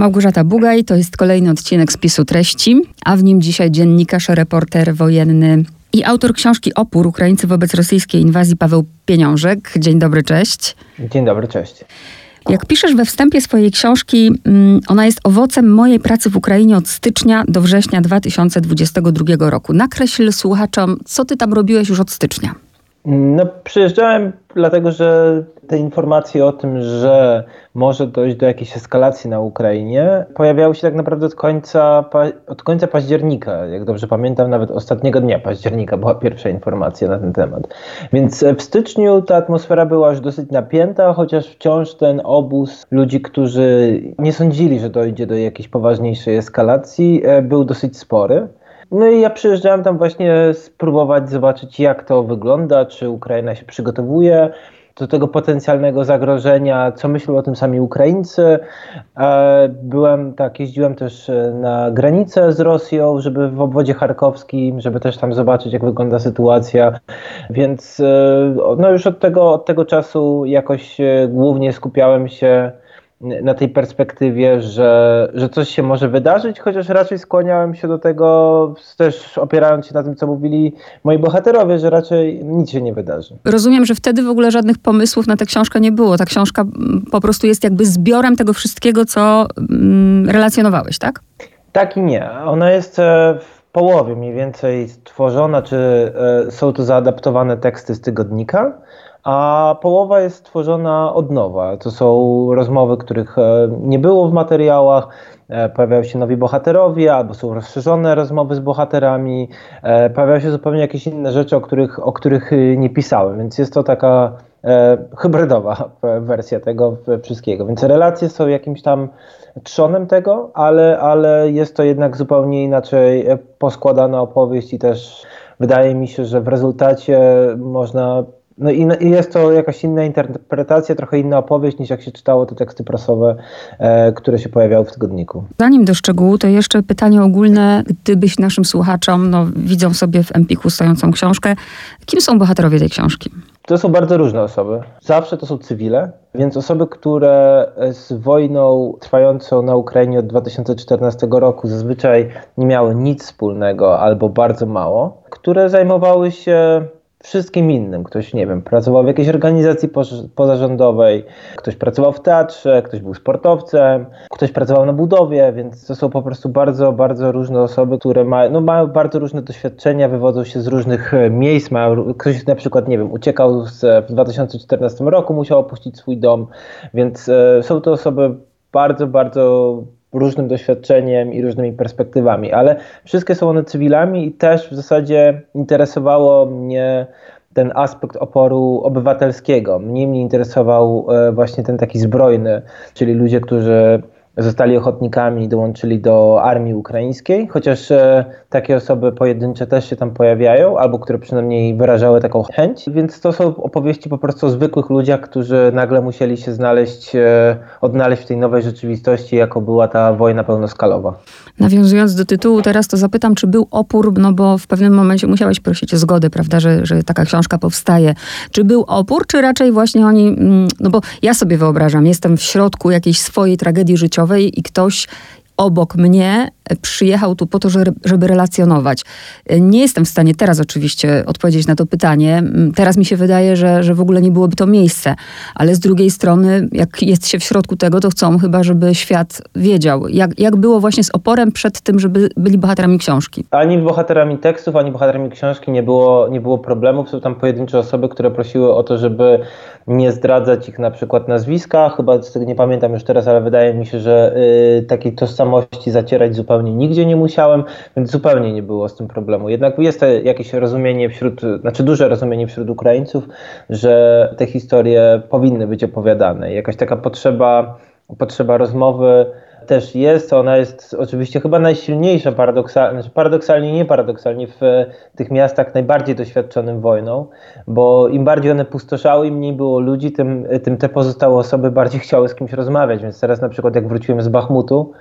Małgorzata Bugaj, to jest kolejny odcinek spisu treści, a w nim dzisiaj dziennikarz, reporter wojenny i autor książki Opór Ukraińcy wobec rosyjskiej inwazji Paweł Pieniążek. Dzień dobry, cześć. Dzień dobry, cześć. Jak piszesz we wstępie swojej książki, mm, ona jest owocem mojej pracy w Ukrainie od stycznia do września 2022 roku. Nakreśl słuchaczom, co ty tam robiłeś już od stycznia. No, przyjeżdżałem dlatego, że te informacje o tym, że może dojść do jakiejś eskalacji na Ukrainie, pojawiały się tak naprawdę od końca, od końca października. Jak dobrze pamiętam, nawet ostatniego dnia października była pierwsza informacja na ten temat. Więc w styczniu ta atmosfera była już dosyć napięta, chociaż wciąż ten obóz ludzi, którzy nie sądzili, że dojdzie do jakiejś poważniejszej eskalacji, e, był dosyć spory. No i ja przyjeżdżałem tam właśnie spróbować zobaczyć, jak to wygląda, czy Ukraina się przygotowuje do tego potencjalnego zagrożenia, co myślą o tym sami Ukraińcy. E, byłem tak, jeździłem też e, na granicę z Rosją, żeby w obwodzie charkowskim, żeby też tam zobaczyć, jak wygląda sytuacja. Więc e, no już od tego, od tego czasu jakoś głównie skupiałem się na tej perspektywie, że, że coś się może wydarzyć, chociaż raczej skłaniałem się do tego, też opierając się na tym, co mówili moi bohaterowie, że raczej nic się nie wydarzy. Rozumiem, że wtedy w ogóle żadnych pomysłów na tę książkę nie było. Ta książka mm, po prostu jest jakby zbiorem tego wszystkiego, co mm, relacjonowałeś, tak? Tak i nie. Ona jest e, w połowie mniej więcej stworzona, czy e, są to zaadaptowane teksty z tygodnika a połowa jest tworzona od nowa. To są rozmowy, których e, nie było w materiałach, e, pojawiają się nowi bohaterowie, albo są rozszerzone rozmowy z bohaterami, e, pojawiają się zupełnie jakieś inne rzeczy, o których, o których nie pisałem, więc jest to taka hybrydowa wersja tego wszystkiego. Więc relacje są jakimś tam trzonem tego, ale, ale jest to jednak zupełnie inaczej poskładana opowieść i też wydaje mi się, że w rezultacie można no i, jest to jakaś inna interpretacja, trochę inna opowieść niż jak się czytało te teksty prasowe, e, które się pojawiały w tygodniku. Zanim do szczegółu, to jeszcze pytanie ogólne, gdybyś naszym słuchaczom, no widzą sobie w Empiku stojącą książkę, kim są bohaterowie tej książki? To są bardzo różne osoby. Zawsze to są cywile, więc osoby, które z wojną trwającą na Ukrainie od 2014 roku zazwyczaj nie miały nic wspólnego albo bardzo mało, które zajmowały się wszystkim innym. Ktoś, nie wiem, pracował w jakiejś organizacji pozarządowej, ktoś pracował w teatrze, ktoś był sportowcem, ktoś pracował na budowie, więc to są po prostu bardzo, bardzo różne osoby, które mają, no, mają bardzo różne doświadczenia, wywodzą się z różnych e, miejsc. Ktoś na przykład, nie wiem, uciekał z, w 2014 roku, musiał opuścić swój dom, więc e, są to osoby bardzo, bardzo różnym doświadczeniem i różnymi perspektywami, ale wszystkie są one cywilami i też w zasadzie interesowało mnie ten aspekt oporu obywatelskiego. Mnie mnie interesował e, właśnie ten taki zbrojny, czyli ludzie, którzy zostali ochotnikami i dołączyli do armii ukraińskiej, chociaż e, takie osoby pojedyncze też się tam pojawiają, albo które przynajmniej wyrażały taką chęć. Więc to są opowieści po prostu o zwykłych ludziach, którzy nagle musieli się znaleźć, e, odnaleźć w tej nowej rzeczywistości, jako była ta wojna pełnoskalowa. Nawiązując do tytułu, teraz to zapytam, czy był opór, no bo w pewnym momencie musiałeś prosić o zgodę, prawda, że, że taka książka powstaje. Czy był opór, czy raczej właśnie oni, mm, no bo ja sobie wyobrażam, jestem w środku jakiejś swojej tragedii życiowej i ktoś obok mnie przyjechał tu po to, żeby relacjonować. Nie jestem w stanie teraz oczywiście odpowiedzieć na to pytanie. Teraz mi się wydaje, że, że w ogóle nie byłoby to miejsce, ale z drugiej strony, jak jest się w środku tego, to chcą chyba, żeby świat wiedział, jak, jak było właśnie z oporem przed tym, żeby byli bohaterami książki. Ani bohaterami tekstów, ani bohaterami książki nie było, nie było problemów. Są tam pojedyncze osoby, które prosiły o to, żeby nie zdradzać ich na przykład nazwiska. Chyba nie pamiętam już teraz, ale wydaje mi się, że y, takiej tożsamości zacierać zupełnie nigdzie nie musiałem, więc zupełnie nie było z tym problemu. Jednak jest jakieś rozumienie wśród, znaczy duże rozumienie wśród Ukraińców, że te historie powinny być opowiadane. Jakaś taka potrzeba, potrzeba rozmowy też jest. Ona jest oczywiście chyba najsilniejsza, paradoksalnie, znaczy paradoksalnie, nie paradoksalnie, w tych miastach najbardziej doświadczonym wojną, bo im bardziej one pustoszały, im mniej było ludzi, tym, tym te pozostałe osoby bardziej chciały z kimś rozmawiać. Więc teraz na przykład jak wróciłem z Bachmutu,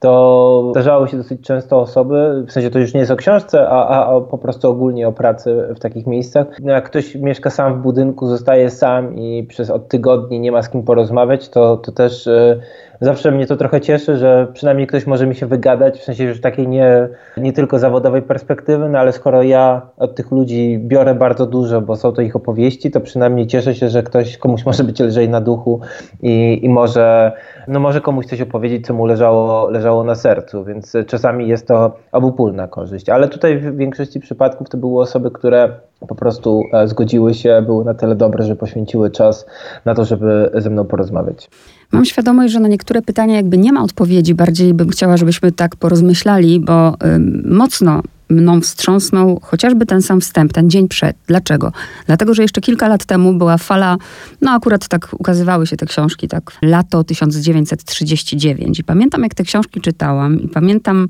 to zdarzało się dosyć często osoby, w sensie to już nie jest o książce, a, a, a po prostu ogólnie o pracy w takich miejscach. No jak ktoś mieszka sam w budynku, zostaje sam i przez od tygodni nie ma z kim porozmawiać, to, to też y, zawsze mnie to trochę cieszy, że przynajmniej ktoś może mi się wygadać, w sensie już takiej nie, nie tylko zawodowej perspektywy, no ale skoro ja od tych ludzi biorę bardzo dużo, bo są to ich opowieści, to przynajmniej cieszę się, że ktoś, komuś może być lżej na duchu i, i może, no może komuś coś opowiedzieć, co mu leżało, leżało na sercu, więc czasami jest to obopólna korzyść, ale tutaj w większości przypadków to były osoby, które po prostu e, zgodziły się, były na tyle dobre, że poświęciły czas na to, żeby ze mną porozmawiać. Mam świadomość, że na niektóre pytania jakby nie ma odpowiedzi. Bardziej bym chciała, żebyśmy tak porozmyślali, bo y, mocno mną wstrząsnął chociażby ten sam wstęp, ten dzień przed. Dlaczego? Dlatego, że jeszcze kilka lat temu była fala, no akurat tak ukazywały się te książki, tak lato 1939. I pamiętam, jak te książki czytałam i pamiętam,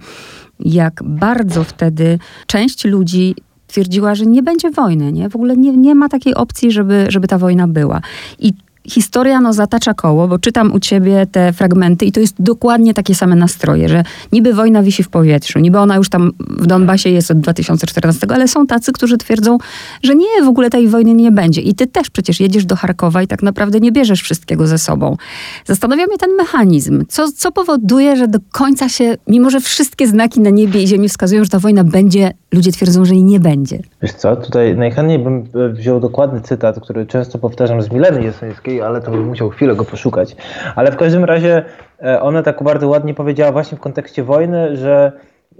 jak bardzo wtedy część ludzi twierdziła, że nie będzie wojny, nie? W ogóle nie, nie ma takiej opcji, żeby, żeby ta wojna była. I historia no, zatacza koło, bo czytam u ciebie te fragmenty i to jest dokładnie takie same nastroje, że niby wojna wisi w powietrzu, niby ona już tam w Donbasie jest od 2014, ale są tacy, którzy twierdzą, że nie, w ogóle tej wojny nie będzie. I ty też przecież jedziesz do Charkowa i tak naprawdę nie bierzesz wszystkiego ze sobą. Zastanawia mnie ten mechanizm. Co, co powoduje, że do końca się, mimo że wszystkie znaki na niebie i ziemi wskazują, że ta wojna będzie, ludzie twierdzą, że jej nie będzie. Wiesz co, tutaj najchętniej bym wziął dokładny cytat, który często powtarzam z Mileny Jeseniewskiej, ale to bym musiał chwilę go poszukać. Ale w każdym razie e, ona tak bardzo ładnie powiedziała właśnie w kontekście wojny, że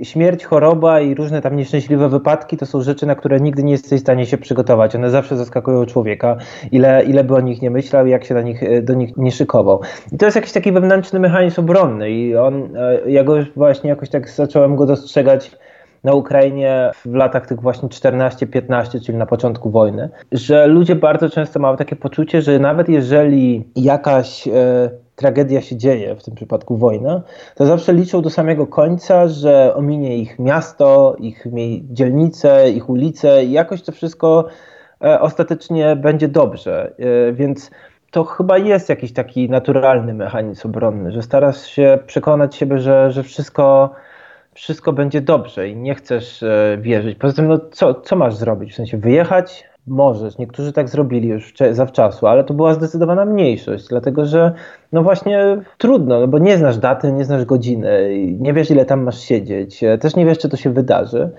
śmierć, choroba i różne tam nieszczęśliwe wypadki to są rzeczy, na które nigdy nie jesteś w stanie się przygotować. One zawsze zaskakują człowieka, ile, ile by o nich nie myślał, jak się do nich, e, do nich nie szykował. I to jest jakiś taki wewnętrzny mechanizm obronny i on, e, ja go właśnie jakoś tak zacząłem go dostrzegać na Ukrainie w latach tych właśnie 14-15, czyli na początku wojny, że ludzie bardzo często mają takie poczucie, że nawet jeżeli jakaś e, tragedia się dzieje, w tym przypadku wojna, to zawsze liczą do samego końca, że ominie ich miasto, ich dzielnice, ich ulice i jakoś to wszystko e, ostatecznie będzie dobrze. E, więc to chyba jest jakiś taki naturalny mechanizm obronny, że starasz się przekonać siebie, że, że wszystko wszystko będzie dobrze i nie chcesz e, wierzyć. Poza tym, no, co, co masz zrobić? W sensie wyjechać? Możesz. Niektórzy tak zrobili już zawczasu, ale to była zdecydowana mniejszość, dlatego że no właśnie trudno, no bo nie znasz daty, nie znasz godziny, nie wiesz ile tam masz siedzieć, e, też nie wiesz czy to się wydarzy.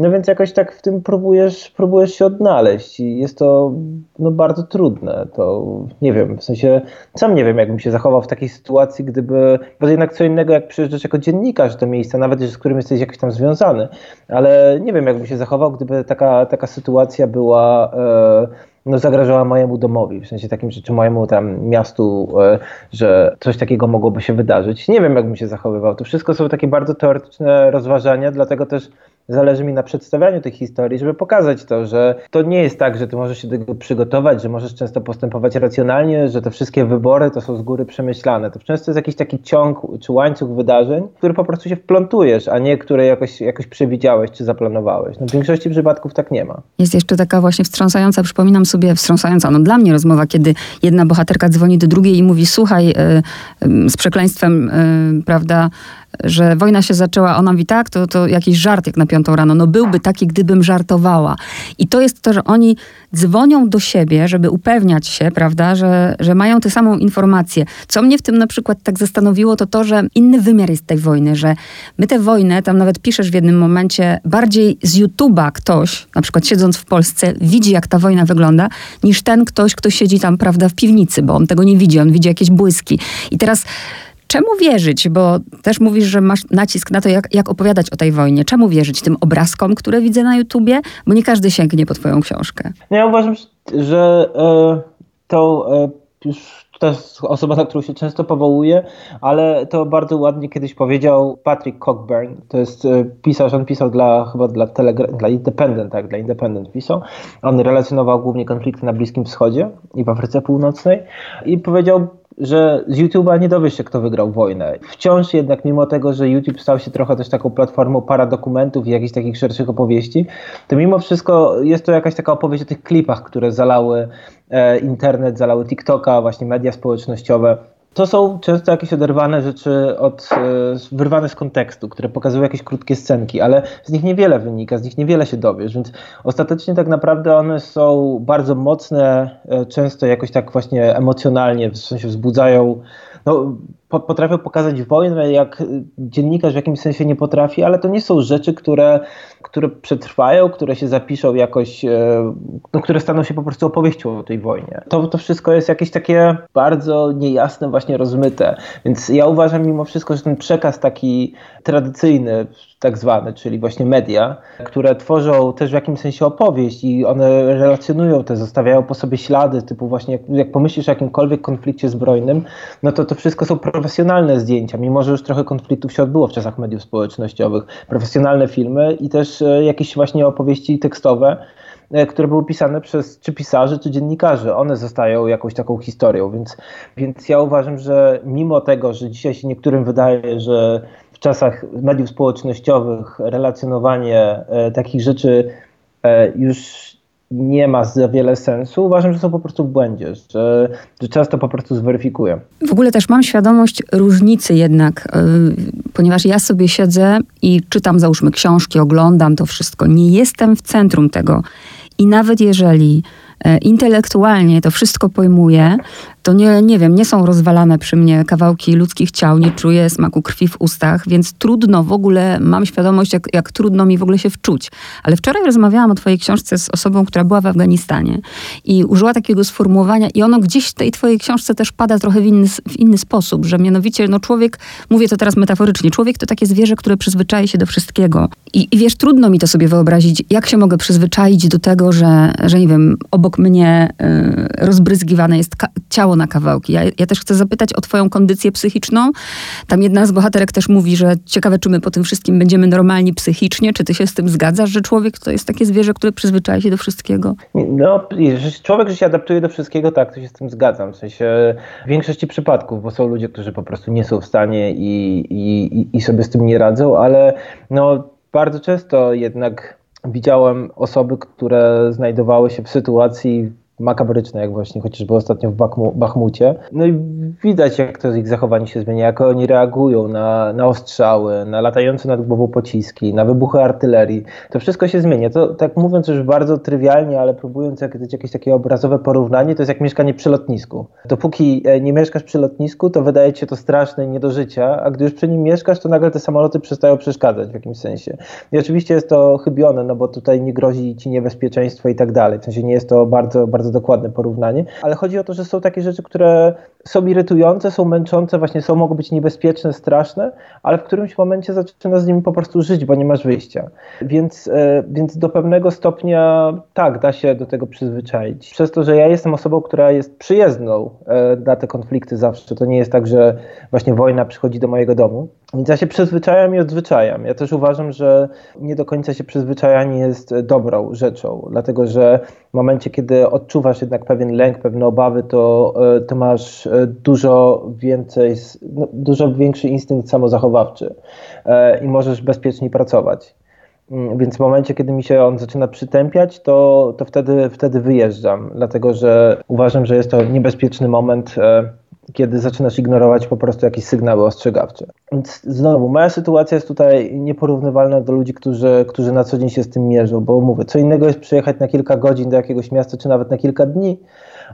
No więc jakoś tak w tym próbujesz, próbujesz się odnaleźć i jest to no, bardzo trudne. To nie wiem, w sensie sam nie wiem, jakbym się zachował w takiej sytuacji, gdyby, bo jednak co innego jak przyjeżdżasz jako dziennikarz do miejsca, nawet z którym jesteś jakoś tam związany, ale nie wiem, jakbym się zachował, gdyby taka, taka sytuacja była e, no, zagrażała mojemu domowi, w sensie takim, czy mojemu tam miastu, e, że coś takiego mogłoby się wydarzyć. Nie wiem, jakbym się zachowywał. To wszystko są takie bardzo teoretyczne rozważania, dlatego też zależy mi na przedstawianiu tych historii, żeby pokazać to, że to nie jest tak, że ty możesz się do tego przygotować, że możesz często postępować racjonalnie, że te wszystkie wybory to są z góry przemyślane. To często jest jakiś taki ciąg czy łańcuch wydarzeń, który po prostu się wplątujesz, a nie które jakoś, jakoś przewidziałeś czy zaplanowałeś. No w większości przypadków tak nie ma. Jest jeszcze taka właśnie wstrząsająca, przypominam sobie, wstrząsająca, no dla mnie rozmowa, kiedy jedna bohaterka dzwoni do drugiej i mówi, słuchaj, yy, z przekleństwem, yy, prawda, że wojna się zaczęła, ona mówi tak, to, to jakiś żart jak na piątą rano. No byłby taki, gdybym żartowała. I to jest to, że oni dzwonią do siebie, żeby upewniać się, prawda, że, że mają tę samą informację. Co mnie w tym na przykład tak zastanowiło, to to, że inny wymiar jest tej wojny, że my tę wojnę, tam nawet piszesz w jednym momencie, bardziej z YouTube'a ktoś, na przykład siedząc w Polsce, widzi jak ta wojna wygląda, niż ten ktoś, kto siedzi tam, prawda, w piwnicy, bo on tego nie widzi, on widzi jakieś błyski. I teraz Czemu wierzyć? Bo też mówisz, że masz nacisk na to, jak, jak opowiadać o tej wojnie. Czemu wierzyć tym obrazkom, które widzę na YouTubie? Bo nie każdy sięgnie po twoją książkę. No ja uważam, że e, to e, już jest osoba, na którą się często powołuje, ale to bardzo ładnie kiedyś powiedział Patrick Cockburn. To jest e, pisarz, on pisał dla chyba dla, Telegra- dla Independent, tak, dla Independent pisał. On relacjonował głównie konflikty na Bliskim Wschodzie i w Afryce Północnej i powiedział że z YouTube'a nie dowiesz się, kto wygrał wojnę. Wciąż jednak, mimo tego, że YouTube stał się trochę też taką platformą paradokumentów i jakichś takich szerszych opowieści, to mimo wszystko jest to jakaś taka opowieść o tych klipach, które zalały e, internet, zalały TikToka, właśnie media społecznościowe. To są często jakieś oderwane rzeczy, od, e, wyrwane z kontekstu, które pokazują jakieś krótkie scenki, ale z nich niewiele wynika, z nich niewiele się dowiesz, więc ostatecznie tak naprawdę one są bardzo mocne, e, często jakoś tak właśnie emocjonalnie, w sensie wzbudzają no, potrafią pokazać wojnę, jak dziennikarz w jakimś sensie nie potrafi, ale to nie są rzeczy, które, które przetrwają, które się zapiszą jakoś, e, no, które staną się po prostu opowieścią o tej wojnie. To, to wszystko jest jakieś takie bardzo niejasne, właśnie rozmyte. Więc ja uważam mimo wszystko, że ten przekaz taki tradycyjny, tak zwany, czyli właśnie media, które tworzą też w jakimś sensie opowieść i one relacjonują te, zostawiają po sobie ślady, typu właśnie jak, jak pomyślisz o jakimkolwiek konflikcie zbrojnym, no to to wszystko są profesjonalne zdjęcia, mimo że już trochę konfliktów się odbyło w czasach mediów społecznościowych, profesjonalne filmy i też e, jakieś właśnie opowieści tekstowe, e, które były pisane przez czy pisarzy, czy dziennikarzy. One zostają jakąś taką historią, więc, więc ja uważam, że mimo tego, że dzisiaj się niektórym wydaje, że czasach mediów społecznościowych relacjonowanie e, takich rzeczy już nie ma za wiele sensu. Uważam, że są po prostu w błędzie, że, że często po prostu zweryfikuję. W ogóle też mam świadomość różnicy jednak, yy, ponieważ ja sobie siedzę i czytam, załóżmy, książki, oglądam to wszystko. Nie jestem w centrum tego. I nawet jeżeli E, intelektualnie to wszystko pojmuję, to nie, nie wiem, nie są rozwalane przy mnie kawałki ludzkich ciał, nie czuję smaku krwi w ustach, więc trudno w ogóle, mam świadomość, jak, jak trudno mi w ogóle się wczuć. Ale wczoraj rozmawiałam o twojej książce z osobą, która była w Afganistanie i użyła takiego sformułowania i ono gdzieś w tej twojej książce też pada trochę w inny, w inny sposób, że mianowicie, no człowiek, mówię to teraz metaforycznie, człowiek to takie zwierzę, które przyzwyczai się do wszystkiego. I, i wiesz, trudno mi to sobie wyobrazić, jak się mogę przyzwyczaić do tego, że, że nie wiem, obok mnie y, rozbryzgiwane jest ciało na kawałki. Ja, ja, też chcę zapytać o twoją kondycję psychiczną. Tam jedna z bohaterek też mówi, że ciekawe, czy my po tym wszystkim będziemy normalni psychicznie. Czy ty się z tym zgadzasz, że człowiek to jest takie zwierzę, które przyzwyczaja się do wszystkiego? No, człowiek, że się adaptuje do wszystkiego, tak, to się z tym zgadzam. W sensie w większości przypadków, bo są ludzie, którzy po prostu nie są w stanie i, i, i sobie z tym nie radzą, ale no bardzo często jednak widziałem osoby, które znajdowały się w sytuacji makabryczne, jak właśnie chociażby ostatnio w Bachmucie. No i widać, jak to ich zachowanie się zmienia, jak oni reagują na, na ostrzały, na latające nad głową pociski, na wybuchy artylerii. To wszystko się zmienia. To tak mówiąc już bardzo trywialnie, ale próbując jak, jakieś takie obrazowe porównanie, to jest jak mieszkanie przy lotnisku. Dopóki e, nie mieszkasz przy lotnisku, to wydaje ci się to straszne i nie do życia, a gdy już przy nim mieszkasz, to nagle te samoloty przestają przeszkadzać w jakimś sensie. I oczywiście jest to chybione, no bo tutaj nie grozi ci niebezpieczeństwo i tak dalej. W sensie nie jest to bardzo, bardzo bardzo dokładne porównanie, ale chodzi o to, że są takie rzeczy, które są irytujące, są męczące, właśnie są, mogą być niebezpieczne, straszne, ale w którymś momencie zaczyna z nimi po prostu żyć, bo nie masz wyjścia. Więc, e, więc do pewnego stopnia tak, da się do tego przyzwyczaić. Przez to, że ja jestem osobą, która jest przyjezdną e, na te konflikty zawsze, to nie jest tak, że właśnie wojna przychodzi do mojego domu, więc ja się przyzwyczajam i odzwyczajam. Ja też uważam, że nie do końca się przyzwyczajanie jest dobrą rzeczą, dlatego że w momencie, kiedy odczuwasz jednak pewien lęk, pewne obawy, to, e, to masz e, dużo więcej, no, dużo większy instynkt samozachowawczy e, i możesz bezpieczniej pracować. Mm, więc w momencie, kiedy mi się on zaczyna przytępiać, to, to wtedy, wtedy wyjeżdżam, dlatego że uważam, że jest to niebezpieczny moment kiedy zaczynasz ignorować po prostu jakieś sygnały ostrzegawcze. Więc znowu, moja sytuacja jest tutaj nieporównywalna do ludzi, którzy, którzy na co dzień się z tym mierzą, bo mówię, co innego jest przyjechać na kilka godzin do jakiegoś miasta, czy nawet na kilka dni,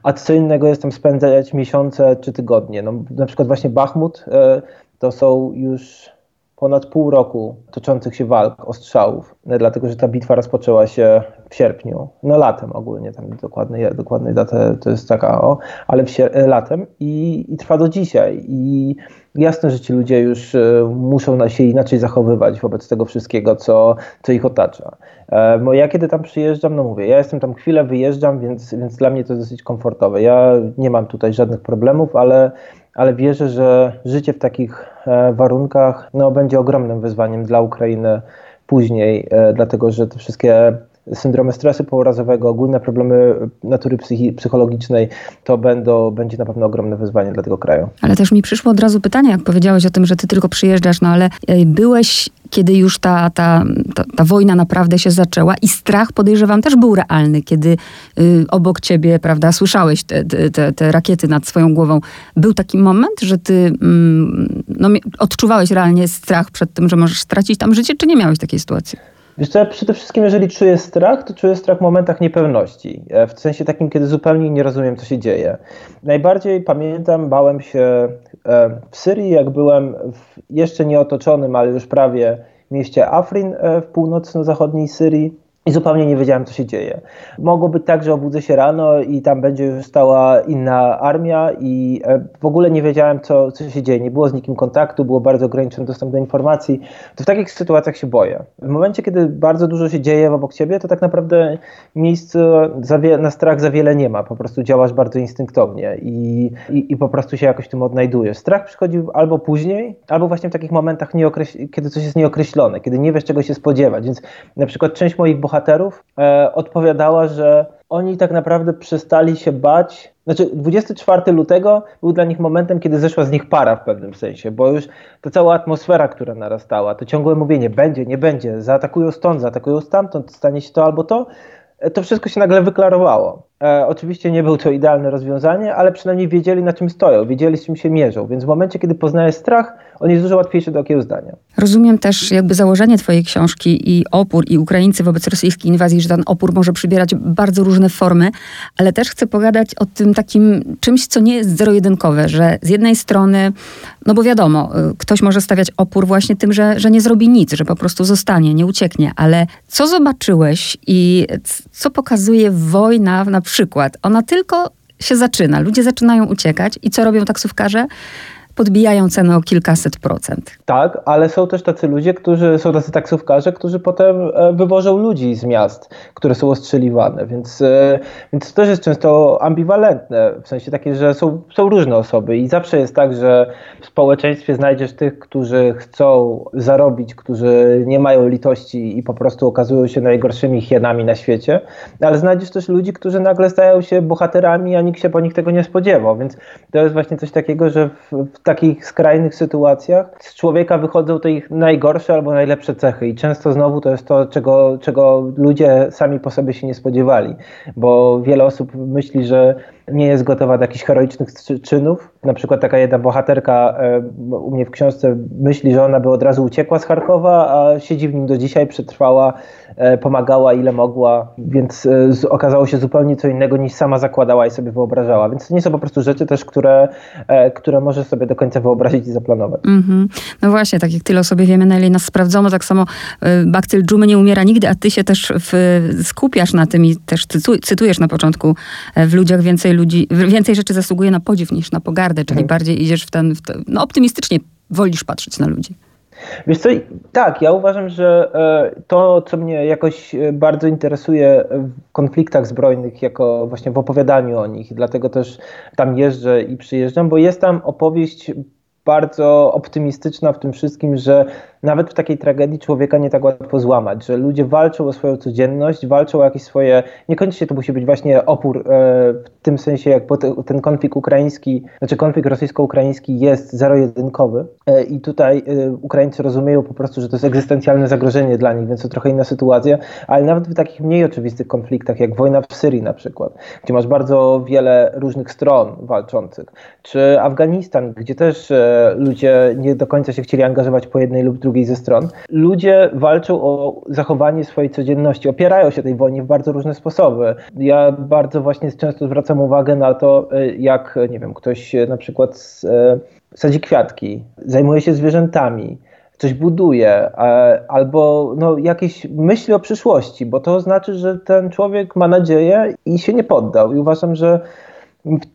a co innego jest tam spędzać miesiące czy tygodnie. No, na przykład właśnie Bachmut e, to są już ponad pół roku toczących się walk, ostrzałów, dlatego że ta bitwa rozpoczęła się w sierpniu, no latem ogólnie, tam dokładnej, dokładnej datę to jest taka, o, ale w sier- latem i, i trwa do dzisiaj. I jasne, że ci ludzie już e, muszą się inaczej zachowywać wobec tego wszystkiego, co, co ich otacza. E, bo ja kiedy tam przyjeżdżam, no mówię, ja jestem tam chwilę, wyjeżdżam, więc, więc dla mnie to jest dosyć komfortowe. Ja nie mam tutaj żadnych problemów, ale ale wierzę, że życie w takich e, warunkach no, będzie ogromnym wyzwaniem dla Ukrainy później, dlatego że te wszystkie syndromy stresu pourazowego, ogólne problemy natury psychologicznej, to będą, będzie na pewno ogromne wyzwanie dla tego kraju. Ale też mi przyszło od razu pytanie, jak powiedziałeś o tym, że ty tylko przyjeżdżasz, no ale e, byłeś kiedy już ta, ta, ta, ta, wojna naprawdę się zaczęła i strach, podejrzewam, też był realny, kiedy y, obok ciebie, prawda, słyszałeś te, te, te, rakiety nad swoją głową. Był taki moment, że ty mm, no, odczuwałeś realnie strach przed tym, że możesz stracić tam życie, czy nie miałeś takiej sytuacji? Wiesz co, przede wszystkim jeżeli czuję strach, to czuję strach w momentach niepewności. E, w sensie takim, kiedy zupełnie nie rozumiem, co się dzieje. Najbardziej pamiętam, bałem się e, w Syrii, jak byłem w jeszcze nieotoczonym, ale już prawie mieście Afrin e, w północno-zachodniej Syrii i zupełnie nie wiedziałem, co się dzieje. Mogło być tak, że obudzę się rano i tam będzie już stała inna armia i e, w ogóle nie wiedziałem, co, co się dzieje. Nie było z nikim kontaktu, było bardzo ograniczony dostęp do informacji. To w takich sytuacjach się boję. W momencie, kiedy bardzo dużo się dzieje obok ciebie, to tak naprawdę miejsca na strach za wiele nie ma. Po prostu działasz bardzo instynktownie i, i, i po prostu się jakoś tym odnajdujesz. Strach przychodzi albo później, albo właśnie w takich momentach, kiedy coś jest nieokreślone, kiedy nie wiesz, czego się spodziewać. Więc na przykład część moich bohaterów bohaterów e, odpowiadała, że oni tak naprawdę przestali się bać. Znaczy, 24 lutego był dla nich momentem, kiedy zeszła z nich para w pewnym sensie, bo już ta cała atmosfera, która narastała, to ciągłe mówienie będzie, nie będzie, zaatakują stąd, zaatakują stamtąd, stanie się to albo to, e, to wszystko się nagle wyklarowało. E, oczywiście nie był to idealne rozwiązanie, ale przynajmniej wiedzieli na czym stoją, wiedzieli z czym się mierzą, więc w momencie, kiedy poznajesz strach, on jest dużo łatwiejszy do okiełznania. Rozumiem też jakby założenie twojej książki i opór i Ukraińcy wobec rosyjskiej inwazji, że ten opór może przybierać bardzo różne formy, ale też chcę pogadać o tym takim czymś, co nie jest zero-jedynkowe, że z jednej strony, no bo wiadomo, y, ktoś może stawiać opór właśnie tym, że, że nie zrobi nic, że po prostu zostanie, nie ucieknie, ale co zobaczyłeś i co pokazuje wojna na przykład, ona tylko się zaczyna, ludzie zaczynają uciekać i co robią taksówkarze? Podbijają cenę o kilkaset procent. Tak, ale są też tacy ludzie, którzy są tacy taksówkarze, którzy potem e, wywożą ludzi z miast, które są ostrzeliwane, więc, e, więc to też jest często ambiwalentne, w sensie takie, że są, są różne osoby i zawsze jest tak, że w społeczeństwie znajdziesz tych, którzy chcą zarobić, którzy nie mają litości i po prostu okazują się najgorszymi hienami na świecie, ale znajdziesz też ludzi, którzy nagle stają się bohaterami, a nikt się po nich tego nie spodziewał, więc to jest właśnie coś takiego, że w, w takich skrajnych sytuacjach z człowieka wychodzą te ich najgorsze albo najlepsze cechy. I często znowu to jest to, czego, czego ludzie sami po sobie się nie spodziewali, bo wiele osób myśli, że nie jest gotowa do jakichś heroicznych czynów. Na przykład taka jedna bohaterka e, u mnie w książce myśli, że ona by od razu uciekła z Charkowa, a siedzi w nim do dzisiaj, przetrwała, e, pomagała ile mogła, więc e, okazało się zupełnie co innego niż sama zakładała i sobie wyobrażała. Więc to nie są po prostu rzeczy też, które, które może sobie do końca wyobrazić i zaplanować. Mm -hmm. No właśnie, tak jak tyle o sobie wiemy, na ile nas sprawdzono, tak samo bakcyl dżumy nie umiera nigdy, a ty się też w, skupiasz na tym i też cytujesz na początku w ludziach więcej ludzi, więcej rzeczy zasługuje na podziw niż na pogardę, czyli mhm. bardziej idziesz w ten, w ten, no optymistycznie wolisz patrzeć na ludzi. Wiesz co, tak, ja uważam, że e, to, co mnie jakoś e, bardzo interesuje w konfliktach zbrojnych, jako właśnie w opowiadaniu o nich, dlatego też tam jeżdżę i przyjeżdżam, bo jest tam opowieść bardzo optymistyczna w tym wszystkim, że nawet w takiej tragedii człowieka nie tak łatwo złamać, że ludzie walczą o swoją codzienność, walczą o jakieś swoje, niekoniecznie to musi być właśnie opór e, w tym sensie, jak ten konflikt ukraiński, znaczy konflikt rosyjsko-ukraiński jest zero-jedynkowy e, i tutaj e, Ukraińcy rozumieją po prostu, że to jest egzystencjalne zagrożenie dla nich, więc to trochę inna sytuacja, ale nawet w takich mniej oczywistych konfliktach, jak wojna w Syrii na przykład, gdzie masz bardzo wiele różnych stron walczących, czy Afganistan, gdzie też ludzie nie do końca się chcieli angażować po jednej lub drugiej drugiej ze stron. Ludzie walczą o zachowanie swojej codzienności, opierają się tej wojnie w bardzo różne sposoby. Ja bardzo właśnie często zwracam uwagę na to, e, jak, nie wiem, ktoś na przykład e, sadzi kwiatki, zajmuje się zwierzętami, coś buduje, albo no, jakieś myśli o przyszłości, bo to znaczy, że ten człowiek ma nadzieję i się nie poddał. I uważam, że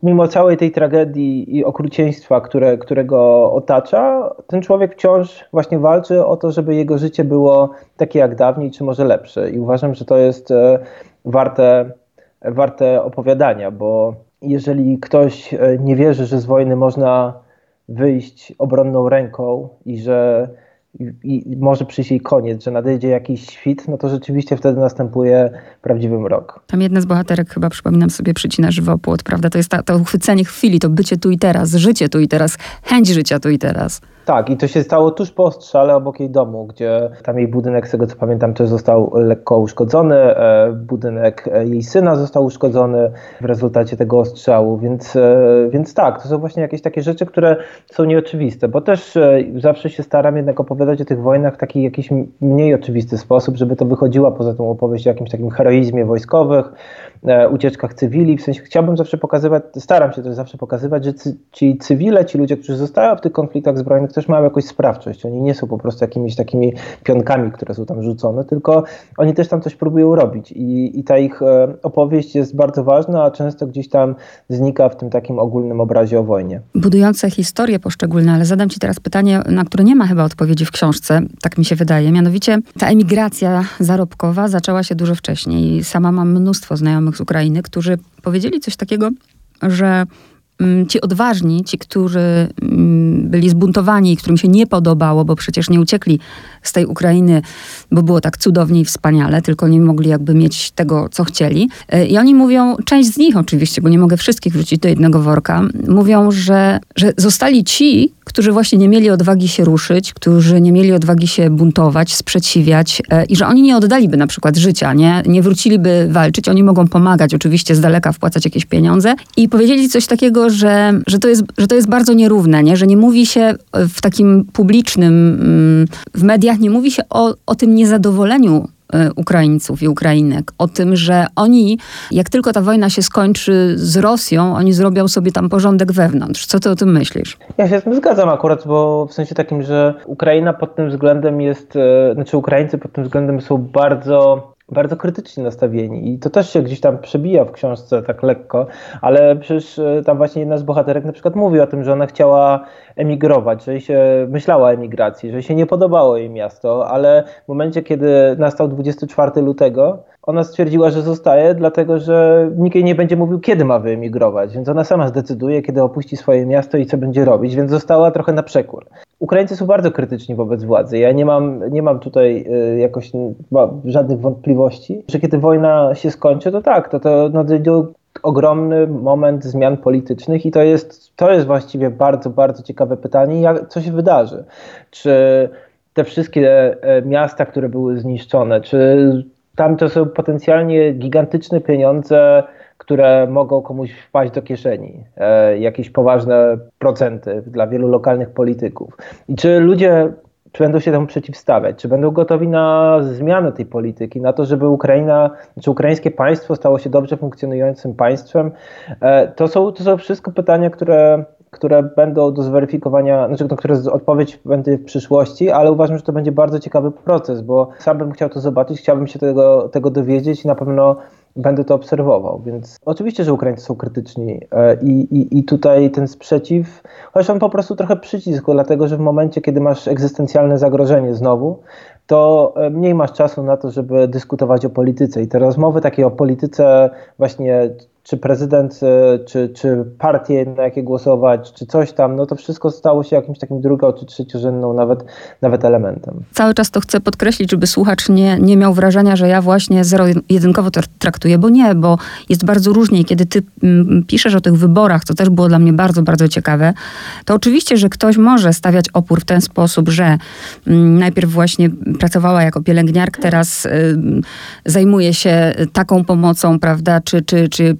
mimo całej tej tragedii i okrucieństwa, które, które go otacza, ten człowiek wciąż właśnie walczy o to, żeby jego życie było takie jak dawniej, czy może lepsze. I uważam, że to jest e, warte, warte opowiadania, bo jeżeli ktoś e, nie wierzy, że z wojny można wyjść obronną ręką i że i, i może przyjść jej koniec, że nadejdzie jakiś świt, no to rzeczywiście wtedy następuje prawdziwy mrok. Tam jedna z bohaterek chyba, przypominam sobie, przycina żywopłot, prawda? To jest ta, to uchwycenie chwili, to bycie tu i teraz, życie tu i teraz, chęć życia tu i teraz. Tak, i to się stało tuż po ostrzale obok jej domu, gdzie tam jej budynek, z tego co pamiętam, też został lekko uszkodzony. E, budynek e, jej syna został uszkodzony w rezultacie tego ostrzału, więc, e, więc tak, to są właśnie jakieś takie rzeczy, które są nieoczywiste, bo też zawsze się staram jednak opowiadać o tych wojnach w taki jakiś mniej oczywisty sposób, żeby to wychodziło poza tą opowieść o jakimś takim heroizmie wojskowych, ucieczkach cywili. W sensie chciałbym zawsze pokazywać, staram się też zawsze pokazywać, że ci cywile, ci ludzie, którzy zostają w tych konfliktach zbrojnych, też mają jakąś sprawczość. Oni nie są po prostu jakimiś takimi pionkami, które są tam rzucone, tylko oni też tam coś próbują robić. I, i ta ich e, opowieść jest bardzo ważna, a często gdzieś tam znika w tym takim ogólnym obrazie o wojnie. Budujące historie poszczególne, ale zadam Ci teraz pytanie, na które nie ma chyba odpowiedzi w książce, tak mi się wydaje. Mianowicie ta emigracja zarobkowa zaczęła się dużo wcześniej. Sama mam mnóstwo znajomych z Ukrainy, którzy powiedzieli coś takiego, że ci odważni, ci, którzy mm, byli zbuntowani i którym się nie podobało, bo przecież nie uciekli z tej Ukrainy, bo było tak cudownie i wspaniale, tylko nie mogli jakby mieć tego, co chcieli. E, I oni mówią, część z nich oczywiście, bo nie mogę wszystkich wrzucić do jednego worka, mówią, że, że zostali ci, którzy właśnie nie mieli odwagi się ruszyć, którzy nie mieli odwagi się buntować, sprzeciwiać e, i że oni nie oddaliby na przykład życia, nie, nie wróciliby walczyć, oni mogą pomagać, oczywiście z daleka wpłacać jakieś pieniądze i powiedzieli coś takiego, że, że, to, jest, że to jest bardzo nierówne, nie? że nie mówi się w takim publicznym, mm, w mediach nie mówi się o, o tym niezadowoleniu Y, Ukraińców i Ukrainek, o tym, że oni, jak tylko ta wojna się skończy z Rosją, oni zrobią sobie tam porządek wewnątrz. Co ty o tym myślisz? Ja się z tym zgadzam akurat, bo w sensie takim, że Ukraina pod tym względem jest, e, znaczy Ukraińcy pod tym względem są bardzo bardzo krytycznie nastawieni i to też się gdzieś tam przebija w książce tak lekko, ale przecież e, tam właśnie jedna z bohaterek na przykład mówi o tym, że ona chciała emigrować, że się myślała o emigracji, że się nie podobało jej miasto, ale w momencie, kiedy nastał 24 lutego, ona stwierdziła, że zostaje, dlatego że nikt jej nie będzie mówił, kiedy ma wyemigrować, więc ona sama zdecyduje, kiedy opuści swoje miasto i co będzie robić, więc została trochę na przekór. Ukraińcy są bardzo krytyczni wobec władzy. Ja nie mam, nie mam tutaj y, jakoś żadnych wątpliwości, że kiedy wojna się skończy, to tak, to, to nadejdzie ogromny moment zmian politycznych i to jest, to jest właściwie bardzo, bardzo ciekawe pytanie, jak, co się wydarzy. Czy te wszystkie e, miasta, które były zniszczone, czy tam to są potencjalnie gigantyczne pieniądze, które mogą komuś wpaść do kieszeni, e, jakieś poważne procenty dla wielu lokalnych polityków. I czy ludzie czy będą się temu przeciwstawiać, czy będą gotowi na zmianę tej polityki, na to, żeby Ukraina, czy ukraińskie państwo stało się dobrze funkcjonującym państwem. E, to są, to są wszystko pytania, które, które będą do zweryfikowania, znaczy na które odpowiedź będzie w przyszłości, ale uważam, że to będzie bardzo ciekawy proces, bo sam bym chciał to zobaczyć, chciałbym się tego, tego dowiedzieć i na pewno będę to obserwował. Więc oczywiście, że Ukraińcy są krytyczni e, i, i, i tutaj ten sprzeciw, chociaż on po prostu trochę przycisk, dlatego że w momencie, kiedy masz egzystencjalne zagrożenie znowu, to e, mniej masz czasu na to, żeby dyskutować o polityce. I te rozmowy takie o polityce właśnie czy prezydent, e, czy, czy partie, na jakie głosować, czy coś tam, no to wszystko stało się jakimś takim drugo czy trzeciorzędną nawet, nawet elementem. Cały czas to chcę podkreślić, żeby słuchacz nie, nie miał wrażenia, że ja właśnie zero-jedynkowo to traktuję, bo nie, bo jest bardzo różnie. Kiedy ty mm, piszesz o tych wyborach, co też było dla mnie bardzo, bardzo ciekawe, to oczywiście, że ktoś może stawiać opór w ten sposób, że mm, najpierw właśnie pracowała jako pielęgniarka, teraz y, zajmuje się taką pomocą, prawda, czy, czy, czy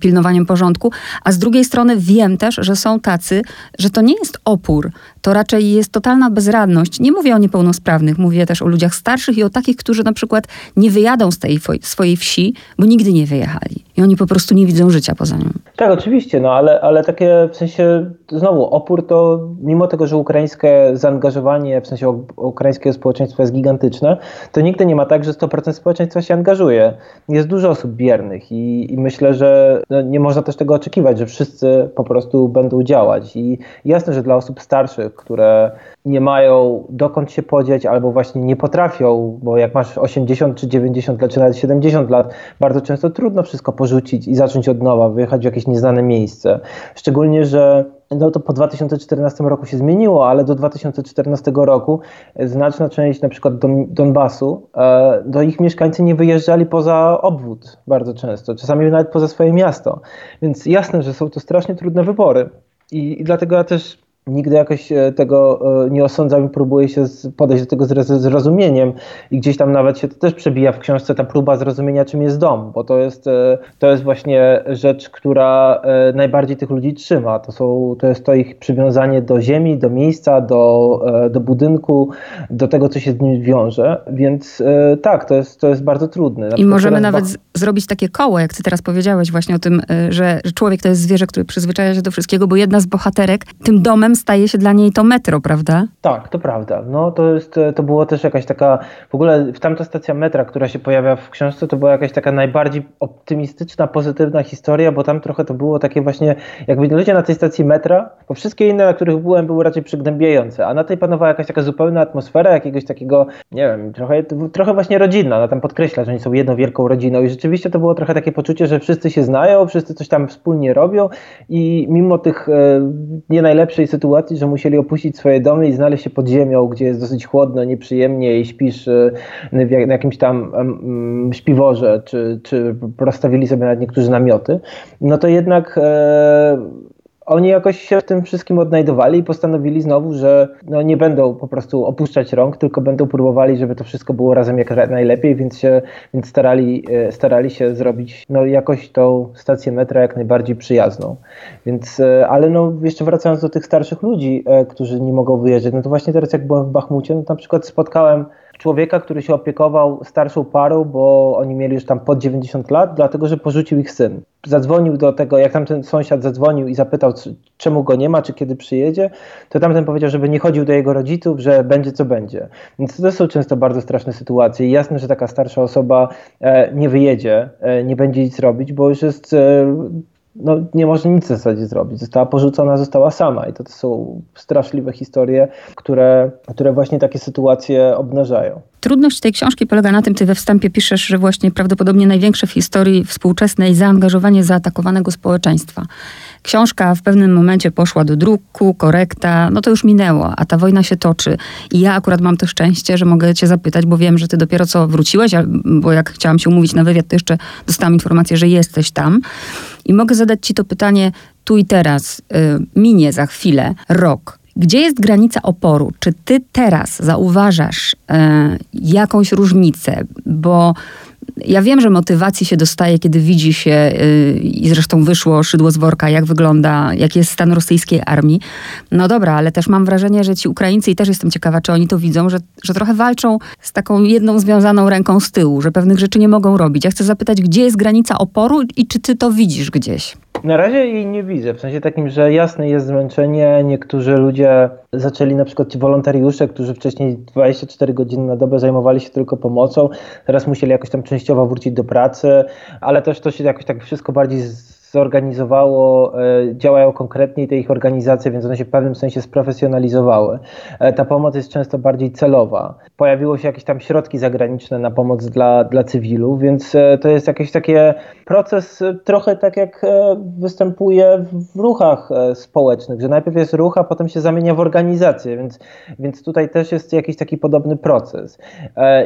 porządku, a z drugiej strony wiem też, że są tacy, że to nie jest opór, to raczej jest totalna bezradność. Nie mówię o niepełnosprawnych, mówię też o ludziach starszych i o takich, którzy na przykład nie wyjadą z tej swojej wsi, bo nigdy nie wyjechali. I oni po prostu nie widzą życia poza nią. Tak, oczywiście, no ale, ale takie w sensie, znowu, opór to mimo tego, że ukraińskie zaangażowanie, w sensie ukraińskiego społeczeństwa jest gigantyczne, to nigdy nie ma tak, że 100% społeczeństwa się angażuje. Jest dużo osób biernych i, i myślę, że no, nie można też tego oczekiwać, że wszyscy po prostu będą działać. I jasne, że dla osób starszych, które nie mają dokąd się podzieć albo właśnie nie potrafią, bo jak masz 80 czy 90 lat, czy nawet 70 lat, bardzo często trudno wszystko porzucić i zacząć od nowa, wyjechać w jakieś nieznane miejsce. Szczególnie, że no to po 2014 roku się zmieniło, ale do 2014 roku znaczna część na przykład Don, Donbasu, e, do ich mieszkańcy nie wyjeżdżali poza obwód bardzo często, czasami nawet poza swoje miasto. Więc jasne, że są to strasznie trudne wybory. I, i dlatego ja też nigdy jakoś e, tego e, nie osądzam i próbuję się podejść do tego z zrozumieniem i gdzieś tam nawet się to też przebija w książce ta próba zrozumienia czym jest dom, bo to jest, e, to jest właśnie rzecz, która najbardziej tych ludzi trzyma. To, są, to jest to ich przywiązanie do ziemi, do miejsca, do, do budynku, do tego, co się z nim wiąże, więc tak, to jest, to jest bardzo trudne. I możemy nawet ba- zrobić takie koło, jak ty teraz powiedziałeś właśnie o tym, że człowiek to jest zwierzę, który przyzwyczaja się do wszystkiego, bo jedna z bohaterek tym domem staje się dla niej to metro, prawda? Tak, to prawda. No to jest, to było też jakaś taka, w ogóle tamta stacja metra, która się pojawia w książce, to była jakaś taka najbardziej optymistyczna, pozytywna historia, bo tam trochę to było takie właśnie, jakby ludzie na tej stacji metra, bo wszystkie inne, na których byłem, były raczej przygnębiające, a na tej panowała jakaś taka zupełna atmosfera jakiegoś takiego, nie wiem, trochę, trochę właśnie rodzinna. Ona tam podkreśla, że oni są jedną wielką rodziną i rzeczywiście to było trochę takie poczucie, że wszyscy się znają, wszyscy coś tam wspólnie robią i mimo tych e, nie najlepszej sytuacji, sytuacji, że musieli opuścić swoje domy i znaleźć się pod ziemią, gdzie jest dosyć chłodno, nieprzyjemnie i śpisz y, w jakimś tam śpiworze, czy, czy rozstawili sobie nawet niektórzy namioty, no to jednak e, oni jakoś się w tym wszystkim odnajdowali i postanowili znowu, że no nie będą po prostu opuszczać rąk, tylko będą próbowali, żeby to wszystko było razem jak najlepiej, więc się więc starali, e, starali się zrobić no jakoś tą stację metra jak najbardziej przyjazną. Więc, e, ale no jeszcze wracając do tych starszych ludzi, e, którzy nie mogą wyjeżdżać, no to właśnie teraz jak byłem w Bachmucie, no to na przykład spotkałem człowieka, który się opiekował starszą parą, bo oni mieli już tam pod 90 lat, dlatego że porzucił ich syn. Zadzwonił do tego, jak tamten sąsiad zadzwonił i zapytał, czemu go nie ma, czy kiedy przyjedzie, to tamten powiedział, żeby nie chodził do jego rodziców, że będzie co będzie. Więc to są często bardzo straszne sytuacje. Jasne, że taka starsza osoba e, nie wyjedzie, e, nie będzie nic robić, bo już jest e, no, nie może nic w zasadzie zrobić. Została porzucona, została sama i to, to są straszliwe historie, które, które właśnie takie sytuacje obnażają. Trudność tej książki polega na tym, ty we wstępie piszesz, że właśnie prawdopodobnie największe w historii współczesnej zaangażowanie zaatakowanego społeczeństwa. Książka w pewnym momencie poszła do druku, korekta, no to już minęło, a ta wojna się toczy. I ja akurat mam to szczęście, że mogę cię zapytać, bo wiem, że ty dopiero co wróciłeś, bo jak chciałam się umówić na wywiad, to jeszcze dostałam informację, że jesteś tam. I mogę zadać ci to pytanie tu i teraz. Y, minie za chwilę rok. Gdzie jest granica oporu? Czy ty teraz zauważasz e, jakąś różnicę? Bo ja wiem, że motywacji się dostaje, kiedy widzi się, yy, i zresztą wyszło szydło z worka, jak wygląda, jaki jest stan rosyjskiej armii. No dobra, ale też mam wrażenie, że ci Ukraińcy, i też jestem ciekawa, czy oni to widzą, że, że trochę walczą z taką jedną związaną ręką z tyłu, że pewnych rzeczy nie mogą robić. Ja chcę zapytać, gdzie jest granica oporu i czy ty to widzisz gdzieś? Na razie jej nie widzę, w sensie takim, że jasne jest zmęczenie. Niektórzy ludzie zaczęli, na przykład ci wolontariusze, którzy wcześniej 24 godziny na dobę zajmowali się tylko pomocą, teraz musieli jakoś tam częściowo wrócić do pracy, ale też to się jakoś tak wszystko bardziej zorganizowało, e, działają konkretnie te ich organizacje, więc one się w pewnym sensie sprofesjonalizowały. E, ta pomoc jest często bardziej celowa. Pojawiło się jakieś tam środki zagraniczne na pomoc dla, dla cywilów, więc e, to jest jakiś taki proces trochę tak jak występuje w ruchach społecznych, że najpierw jest ruch, a potem się zamienia w organizację, więc, więc tutaj też jest jakiś taki podobny proces.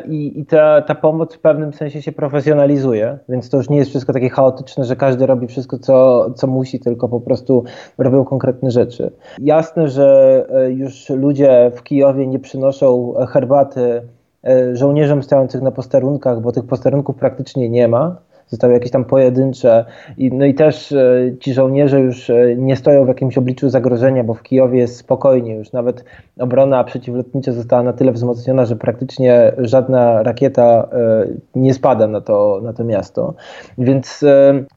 I, i ta, ta pomoc w pewnym sensie się profesjonalizuje, więc to już nie jest wszystko takie chaotyczne, że każdy robi wszystko co, co musi, tylko po prostu robią konkretne rzeczy. Jasne, że e, już ludzie w Kijowie nie przynoszą herbaty e, żołnierzom stojących na posterunkach, bo tych posterunków praktycznie nie ma zostały jakieś tam pojedyncze. I, no i też e, ci żołnierze już e, nie stoją w jakimś obliczu zagrożenia, bo w Kijowie jest spokojnie. Już nawet obrona przeciwlotnicza została na tyle wzmocniona, że praktycznie żadna rakieta e, nie spada na to, na to miasto. Więc,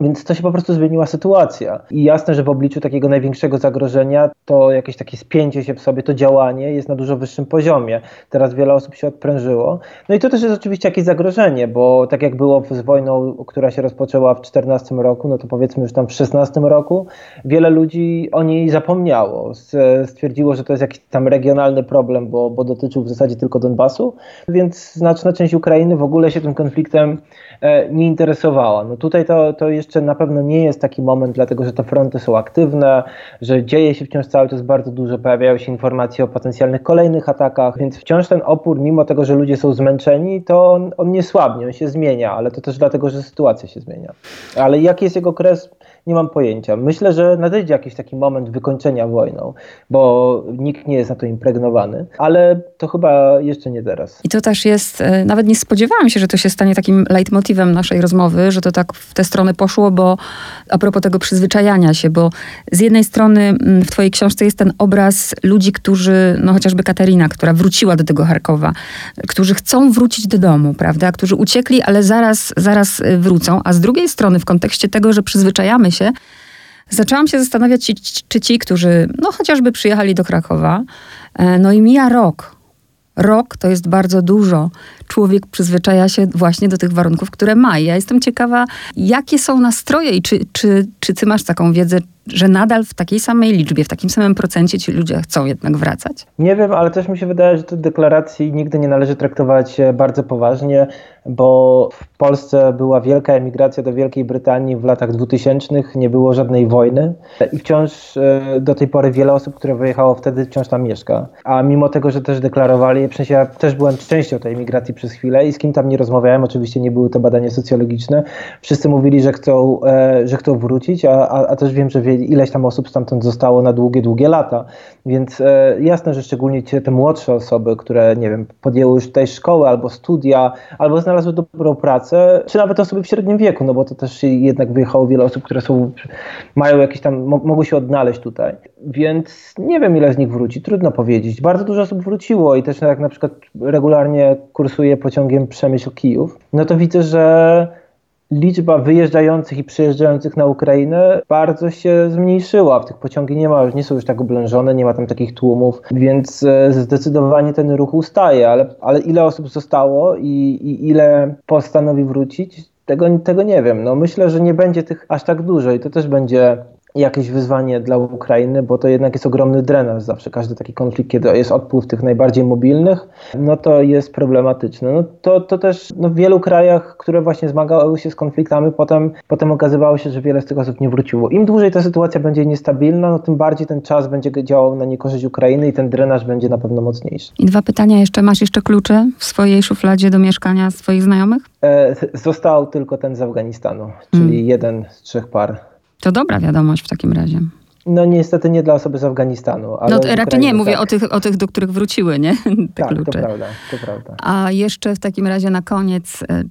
więc to się po prostu zmieniła sytuacja. I jasne, że w obliczu takiego największego zagrożenia to jakieś takie spięcie się w sobie, to działanie jest na dużo wyższym poziomie. Teraz wiele osób się odprężyło. No i to też jest oczywiście jakieś zagrożenie, bo tak jak było z wojną, o która się rozpoczęła w 14 roku, no to powiedzmy już tam w 16 roku, wiele ludzi o niej zapomniało. Stwierdziło, że to jest jakiś tam regionalny problem, bo, bo dotyczył w zasadzie tylko Donbasu, więc znaczna część Ukrainy w ogóle się tym konfliktem e, nie interesowała. No tutaj to, to jeszcze na pewno nie jest taki moment, dlatego że te fronty są aktywne, że dzieje się wciąż cały czas bardzo dużo, pojawiają się informacje o potencjalnych kolejnych atakach, więc wciąż ten opór, mimo tego, że ludzie są zmęczeni, to on, on nie słabnie, on się zmienia, ale to też dlatego, że sytuacja się zmienia. Ale jaki jest jego kres, nie mam pojęcia. Myślę, że nadejdzie jakiś taki moment wykończenia wojną, bo nikt nie jest na to impregnowany, ale to chyba jeszcze nie teraz. I to też jest, e, nawet nie spodziewałam się, że to się stanie takim leitmotivem naszej rozmowy, że to tak w tę stronę poszło, bo a propos tego przyzwyczajania się, bo z jednej strony mm, w twojej książce jest ten obraz ludzi, którzy, no chociażby Katarina, która wróciła do tego Charkowa, którzy chcą wrócić do domu, prawda, którzy uciekli, ale zaraz, zaraz e, a z drugiej strony w kontekście tego, że przyzwyczajamy się, zaczęłam się zastanawiać, czy ci, którzy no chociażby przyjechali do Krakowa, e, no i mija rok. Rok to jest bardzo dużo. Człowiek przyzwyczaja się właśnie do tych warunków, które ma. I ja jestem ciekawa, jakie są nastroje i czy, czy, czy ty masz taką wiedzę, że nadal w takiej samej liczbie, w takim samym procencie ci ludzie chcą jednak wracać? Nie wiem, ale też mi się wydaje, że tych deklaracji nigdy nie należy traktować e, bardzo poważnie, bo w Polsce była wielka emigracja do Wielkiej Brytanii w latach 2000, nie było żadnej wojny i wciąż e, do tej pory wiele osób, które wyjechało wtedy, wciąż tam mieszka. A mimo tego, że też deklarowali, w sensie ja też byłem częścią tej emigracji przez chwilę i z kim tam nie rozmawiałem, oczywiście nie były to badania socjologiczne, wszyscy mówili, że chcą, e, że chcą wrócić, a, a, a też wiem, że ileś tam osób stamtąd zostało na długie, długie lata. Więc e, jasne, że szczególnie te młodsze osoby, które, nie wiem, podjęły już tutaj szkołę albo studia, albo znalazły dobrą pracę, czy nawet osoby w średnim wieku, no bo to też jednak wyjechało wiele osób, które są, mają jakieś tam, mogły się odnaleźć tutaj. Więc nie wiem, ile z nich wróci, trudno powiedzieć. Bardzo dużo osób wróciło i też jak na przykład regularnie kursuję pociągiem Przemyśl-Kijów, no to widzę, że liczba wyjeżdżających i przyjeżdżających na Ukrainę bardzo się zmniejszyła. W tych pociągi nie ma, nie są już tak oblężone, nie ma tam takich tłumów, więc e, zdecydowanie ten ruch ustaje, ale, ale ile osób zostało i, i ile postanowi wrócić, tego, tego nie wiem. No myślę, że nie będzie tych aż tak dużo i to też będzie jakieś wyzwanie dla Ukrainy, bo to jednak jest ogromny drenaż zawsze. Każdy taki konflikt, kiedy jest odpływ tych najbardziej mobilnych, no to jest problematyczne. No to, to też no w wielu krajach, które właśnie zmagały się z konfliktami, potem, potem okazywało się, że wiele z tych osób nie wróciło. Im dłużej ta sytuacja będzie niestabilna, no tym bardziej ten czas będzie działał na niekorzyść Ukrainy i ten drenaż będzie na pewno mocniejszy. I dwa pytania jeszcze. Masz jeszcze klucze w swojej szufladzie do mieszkania swoich znajomych? E, został tylko ten z Afganistanu, czyli hmm. jeden z trzech par to dobra wiadomość w takim razie. No niestety nie dla osoby z Afganistanu. Ale no raczej nie, mówię tak. o, tych, o tych, do których wróciły, nie? Te tak, klucze. to prawda, to prawda. A jeszcze w takim razie na koniec, e,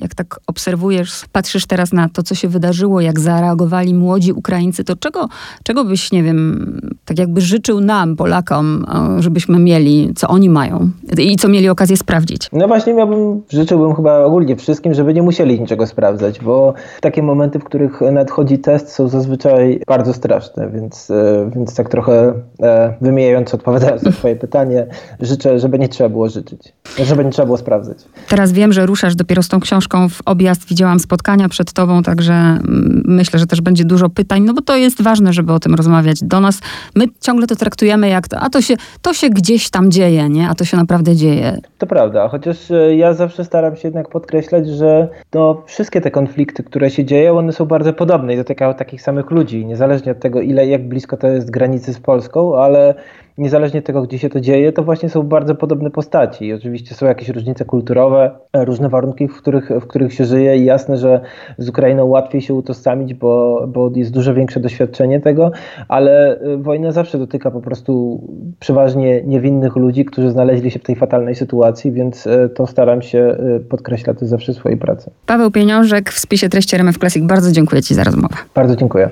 jak tak obserwujesz, patrzysz teraz na to, co się wydarzyło, jak zareagowali młodzi Ukraińcy, to czego, czego byś, nie wiem, tak jakby życzył nam, Polakom, żebyśmy mieli, co oni mają i co mieli okazję sprawdzić? No właśnie miałbym, życzyłbym chyba ogólnie wszystkim, żeby nie musieli niczego sprawdzać, bo takie momenty, w których nadchodzi test są zazwyczaj bardzo straszne, więc, e, więc tak trochę e, wymijająco odpowiadając na twoje pytanie, życzę, żeby nie trzeba było życzyć, żeby nie trzeba było sprawdzać. Teraz wiem, że ruszasz dopiero z tą książką w objazd, widziałam spotkania przed tobą, także mm, myślę, że też będzie dużo pytań, no bo to jest ważne, żeby o tym rozmawiać. Do nas, my ciągle to traktujemy jak to, a to się, to się gdzieś tam dzieje, nie? A to się naprawdę dzieje. To prawda, chociaż e, ja zawsze staram się jednak podkreślać, że to wszystkie te konflikty, które się dzieją, one są bardzo podobne i dotykają takich samych ludzi, niezależnie od tego, ile jak blisko to jest granicy z Polską, ale niezależnie od tego, gdzie się to dzieje, to właśnie są bardzo podobne postaci. I oczywiście są jakieś różnice kulturowe, różne warunki, w których, w których się żyje i jasne, że z Ukrainą łatwiej się utożsamić, bo, bo jest dużo większe doświadczenie tego, ale y, wojna zawsze dotyka po prostu przeważnie niewinnych ludzi, którzy znaleźli się w tej fatalnej sytuacji, więc y, to staram się y, podkreślać zawsze w swojej pracy. Paweł Pieniążek w spisie treści RMF Classic. Bardzo dziękuję Ci za rozmowę. Bardzo dziękuję.